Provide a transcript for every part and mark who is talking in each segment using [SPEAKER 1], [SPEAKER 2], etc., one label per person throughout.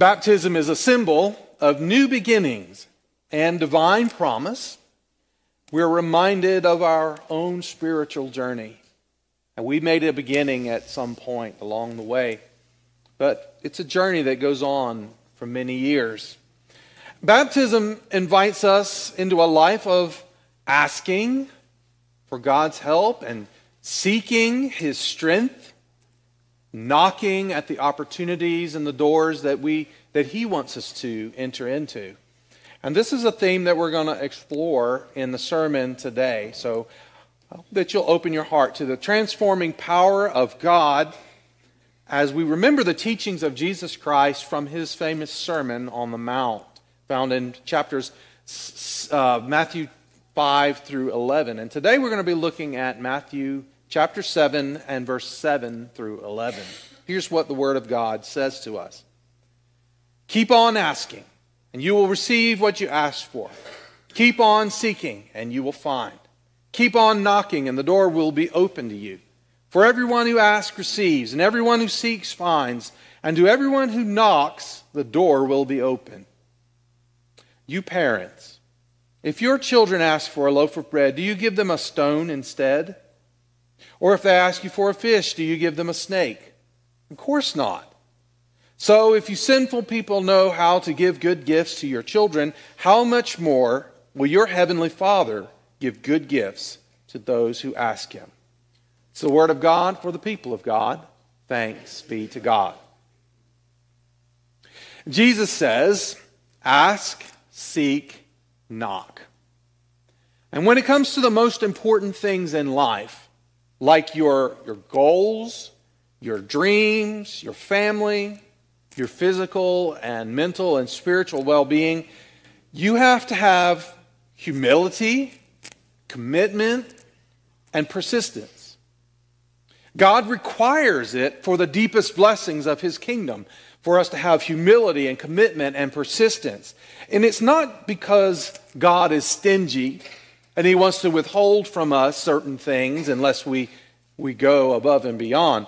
[SPEAKER 1] Baptism is a symbol of new beginnings and divine promise. We're reminded of our own spiritual journey. And we made a beginning at some point along the way. But it's a journey that goes on for many years. Baptism invites us into a life of asking for God's help and seeking His strength, knocking at the opportunities and the doors that, we, that He wants us to enter into. And this is a theme that we're going to explore in the sermon today. So I hope that you'll open your heart to the transforming power of God as we remember the teachings of Jesus Christ from his famous Sermon on the Mount, found in chapters uh, Matthew 5 through 11. And today we're going to be looking at Matthew chapter 7 and verse 7 through 11. Here's what the Word of God says to us Keep on asking, and you will receive what you ask for. Keep on seeking, and you will find. Keep on knocking, and the door will be open to you. For everyone who asks receives, and everyone who seeks finds, and to everyone who knocks, the door will be open. You parents, if your children ask for a loaf of bread, do you give them a stone instead? Or if they ask you for a fish, do you give them a snake? Of course not. So, if you sinful people know how to give good gifts to your children, how much more will your heavenly Father give good gifts to those who ask him? It's the word of God for the people of God. Thanks be to God. Jesus says, Ask, seek, knock. And when it comes to the most important things in life, like your, your goals, your dreams, your family, your physical and mental and spiritual well being, you have to have humility, commitment, and persistence. God requires it for the deepest blessings of His kingdom, for us to have humility and commitment and persistence. And it's not because God is stingy and He wants to withhold from us certain things unless we, we go above and beyond.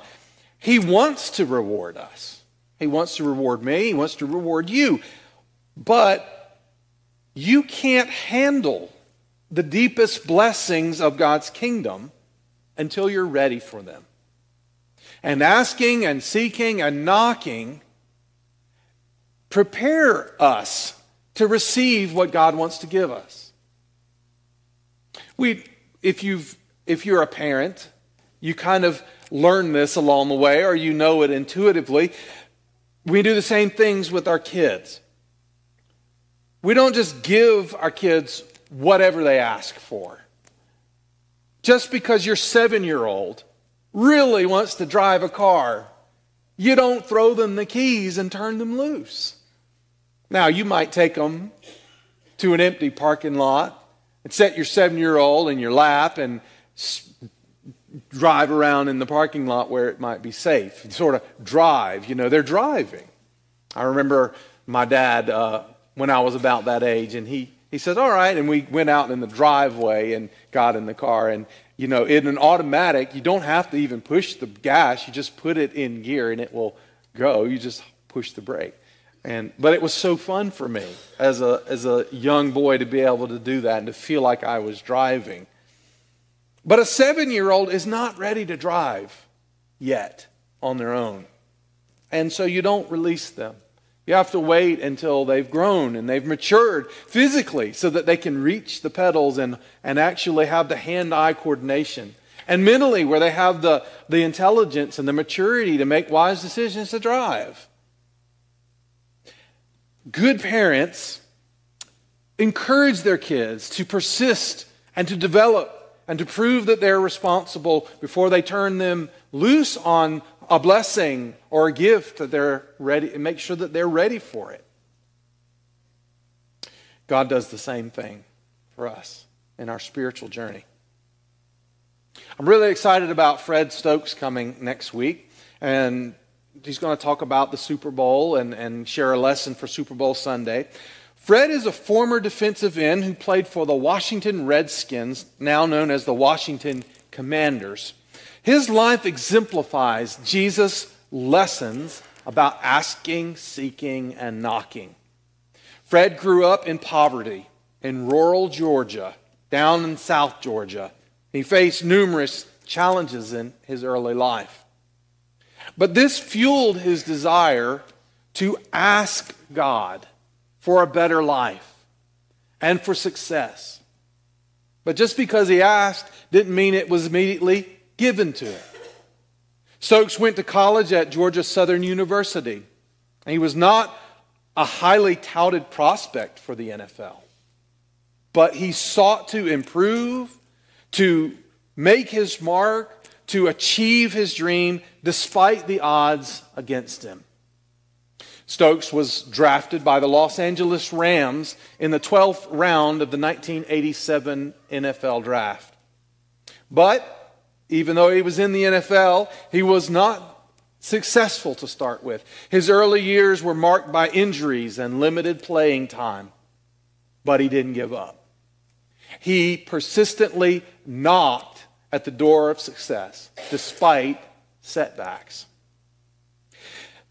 [SPEAKER 1] He wants to reward us. He wants to reward me. He wants to reward you. But you can't handle the deepest blessings of God's kingdom until you're ready for them. And asking and seeking and knocking prepare us to receive what God wants to give us. We, if, you've, if you're a parent, you kind of learn this along the way or you know it intuitively. We do the same things with our kids. We don't just give our kids whatever they ask for. Just because your seven year old really wants to drive a car, you don't throw them the keys and turn them loose. Now, you might take them to an empty parking lot and set your seven year old in your lap and drive around in the parking lot where it might be safe. Sort of drive, you know, they're driving. I remember my dad uh, when I was about that age, and he, he said, All right. And we went out in the driveway and got in the car. And, you know, in an automatic, you don't have to even push the gas, you just put it in gear and it will go. You just push the brake. And, but it was so fun for me as a, as a young boy to be able to do that and to feel like I was driving. But a seven year old is not ready to drive yet on their own. And so you don't release them. You have to wait until they've grown and they've matured physically so that they can reach the pedals and, and actually have the hand eye coordination. And mentally, where they have the, the intelligence and the maturity to make wise decisions to drive. Good parents encourage their kids to persist and to develop and to prove that they're responsible before they turn them loose on a blessing or a gift that they're ready and make sure that they're ready for it. God does the same thing for us in our spiritual journey. I'm really excited about Fred Stokes coming next week, and he's going to talk about the Super Bowl and, and share a lesson for Super Bowl Sunday. Fred is a former defensive end who played for the Washington Redskins, now known as the Washington Commanders. His life exemplifies Jesus' lessons about asking, seeking, and knocking. Fred grew up in poverty in rural Georgia, down in South Georgia. He faced numerous challenges in his early life. But this fueled his desire to ask God for a better life and for success. But just because he asked didn't mean it was immediately given to him. Stokes went to college at Georgia Southern University. and He was not a highly touted prospect for the NFL, but he sought to improve, to make his mark, to achieve his dream despite the odds against him. Stokes was drafted by the Los Angeles Rams in the 12th round of the 1987 NFL draft. But even though he was in the NFL, he was not successful to start with. His early years were marked by injuries and limited playing time, but he didn't give up. He persistently knocked at the door of success despite setbacks.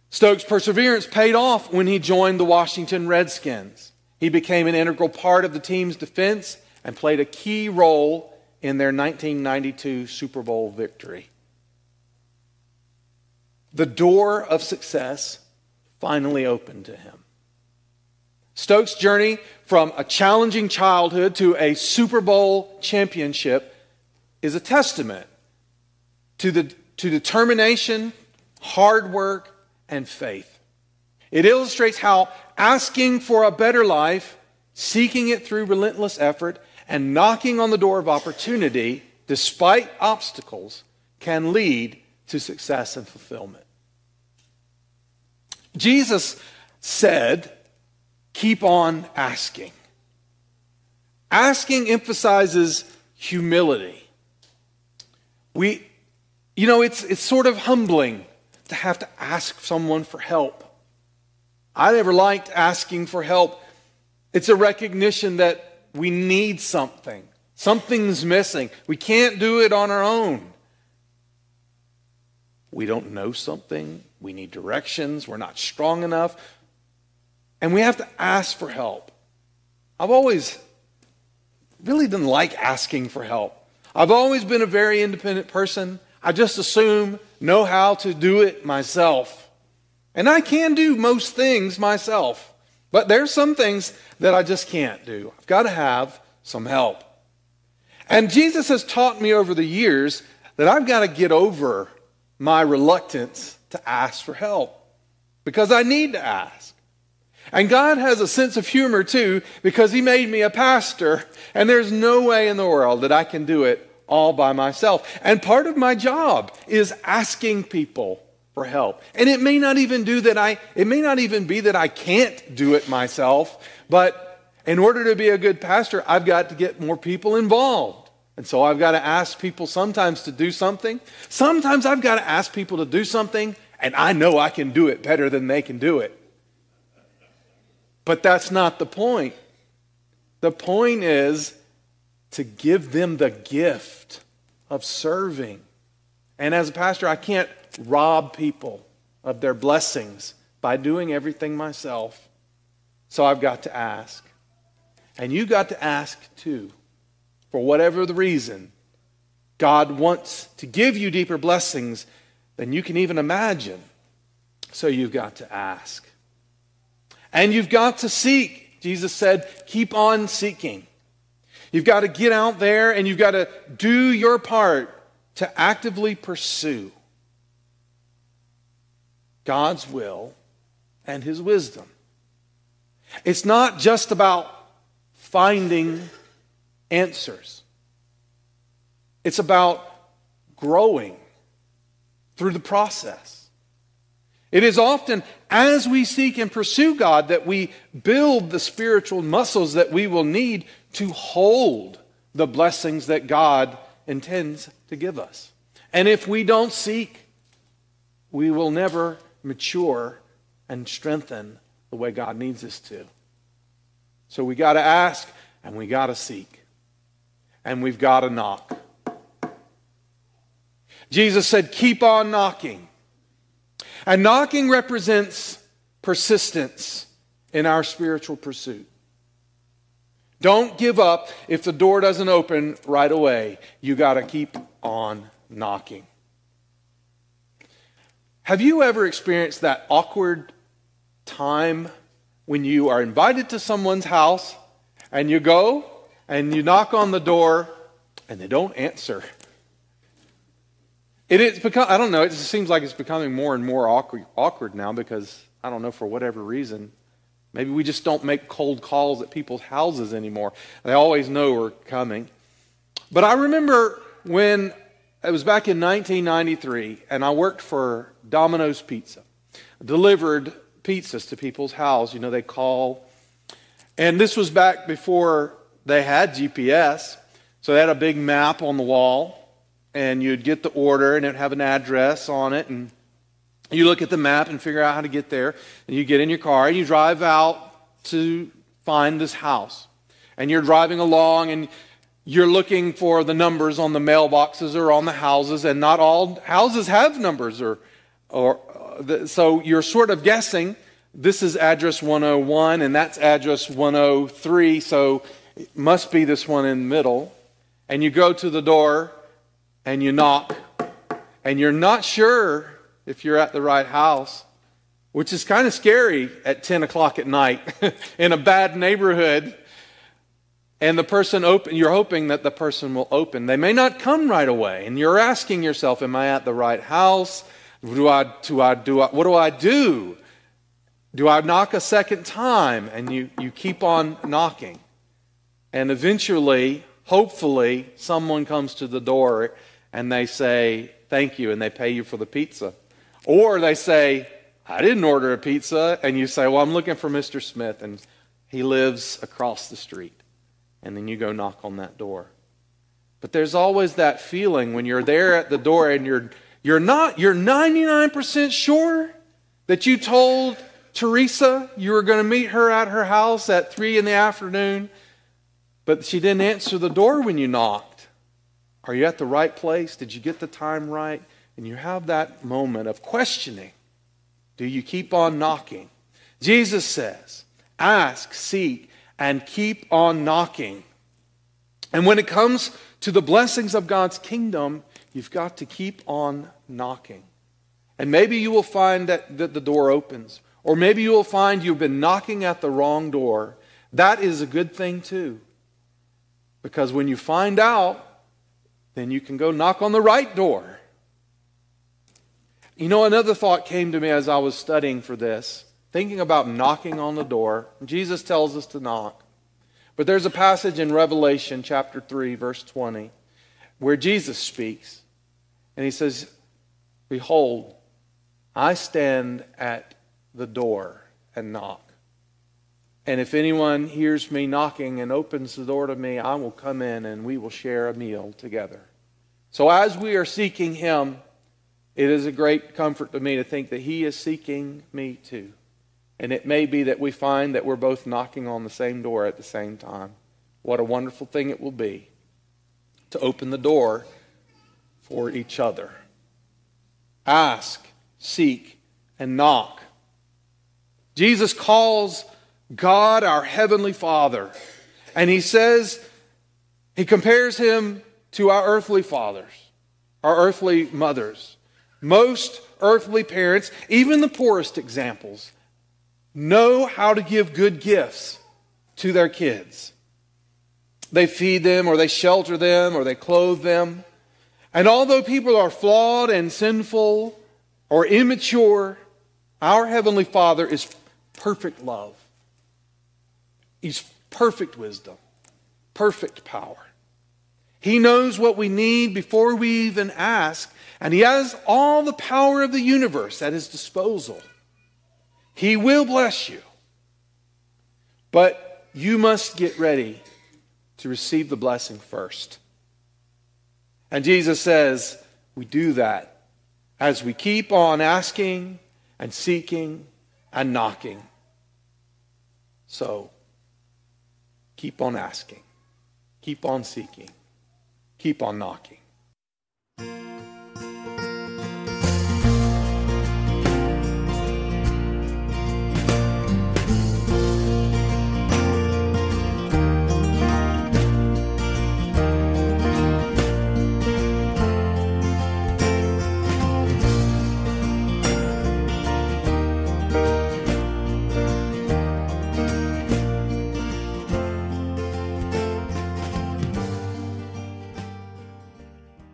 [SPEAKER 1] Stokes' perseverance paid off when he joined the Washington Redskins. He became an integral part of the team's defense and played a key role in their 1992 Super Bowl victory. The door of success finally opened to him. Stokes' journey from a challenging childhood to a Super Bowl championship is a testament to, the, to determination, hard work, and faith. It illustrates how asking for a better life, seeking it through relentless effort, and knocking on the door of opportunity, despite obstacles, can lead to success and fulfillment. Jesus said, Keep on asking. Asking emphasizes humility. We, you know, it's, it's sort of humbling to have to ask someone for help. I never liked asking for help. It's a recognition that we need something. Something's missing. We can't do it on our own. We don't know something. We need directions. We're not strong enough. And we have to ask for help. I've always really didn't like asking for help. I've always been a very independent person. I just assume know how to do it myself. And I can do most things myself. But there's some things that I just can't do. I've got to have some help. And Jesus has taught me over the years that I've got to get over my reluctance to ask for help because I need to ask. And God has a sense of humor too because He made me a pastor, and there's no way in the world that I can do it all by myself. And part of my job is asking people for help. And it may not even do that I it may not even be that I can't do it myself, but in order to be a good pastor, I've got to get more people involved. And so I've got to ask people sometimes to do something. Sometimes I've got to ask people to do something and I know I can do it better than they can do it. But that's not the point. The point is to give them the gift of serving. And as a pastor, I can't rob people of their blessings by doing everything myself. So I've got to ask. And you got to ask too. For whatever the reason, God wants to give you deeper blessings than you can even imagine. So you've got to ask. And you've got to seek. Jesus said, keep on seeking. You've got to get out there and you've got to do your part to actively pursue God's will and His wisdom. It's not just about finding answers, it's about growing through the process. It is often as we seek and pursue God that we build the spiritual muscles that we will need to hold the blessings that God intends to give us. And if we don't seek, we will never mature and strengthen the way God needs us to. So we got to ask and we got to seek. And we've got to knock. Jesus said, Keep on knocking. And knocking represents persistence in our spiritual pursuit. Don't give up if the door doesn't open right away. You got to keep on knocking. Have you ever experienced that awkward time when you are invited to someone's house and you go and you knock on the door and they don't answer? It is become, I don't know, it just seems like it's becoming more and more awkward, awkward now because, I don't know, for whatever reason. Maybe we just don't make cold calls at people's houses anymore. They always know we're coming. But I remember when it was back in 1993, and I worked for Domino's Pizza. delivered pizzas to people's house. You know, they call. And this was back before they had GPS. So they had a big map on the wall and you'd get the order and it'd have an address on it and you look at the map and figure out how to get there and you get in your car and you drive out to find this house. And you're driving along and you're looking for the numbers on the mailboxes or on the houses and not all houses have numbers or or uh, so you're sort of guessing this is address 101 and that's address 103 so it must be this one in the middle. And you go to the door and you knock, and you're not sure if you're at the right house, which is kind of scary at 10 o'clock at night in a bad neighborhood. And the person open, you're hoping that the person will open. They may not come right away, and you're asking yourself, "Am I at the right house? Do I, do I, do I, what do I do? Do I knock a second time?" And you, you keep on knocking, and eventually, hopefully, someone comes to the door and they say, thank you, and they pay you for the pizza. Or they say, I didn't order a pizza, and you say, well, I'm looking for Mr. Smith, and he lives across the street. And then you go knock on that door. But there's always that feeling when you're there at the door and you're, you're not, you're 99% sure that you told Teresa you were going to meet her at her house at 3 in the afternoon, but she didn't answer the door when you knocked. Are you at the right place? Did you get the time right? And you have that moment of questioning. Do you keep on knocking? Jesus says, ask, seek, and keep on knocking. And when it comes to the blessings of God's kingdom, you've got to keep on knocking. And maybe you will find that, that the door opens, or maybe you will find you've been knocking at the wrong door. That is a good thing, too. Because when you find out then you can go knock on the right door. You know, another thought came to me as I was studying for this, thinking about knocking on the door. Jesus tells us to knock. But there's a passage in Revelation chapter 3, verse 20, where Jesus speaks. And he says, Behold, I stand at the door and knock. And if anyone hears me knocking and opens the door to me, I will come in and we will share a meal together. So as we are seeking him, it is a great comfort to me to think that he is seeking me too. And it may be that we find that we're both knocking on the same door at the same time. What a wonderful thing it will be to open the door for each other. Ask, seek, and knock. Jesus calls God our Heavenly Father. And he says, he compares him to our earthly fathers, our earthly mothers. Most earthly parents, even the poorest examples, know how to give good gifts to their kids. They feed them, or they shelter them, or they clothe them. And although people are flawed and sinful or immature, our Heavenly Father is perfect love. He's perfect wisdom, perfect power. He knows what we need before we even ask, and He has all the power of the universe at His disposal. He will bless you. But you must get ready to receive the blessing first. And Jesus says we do that as we keep on asking and seeking and knocking. So, keep on asking, keep on seeking, keep on knocking.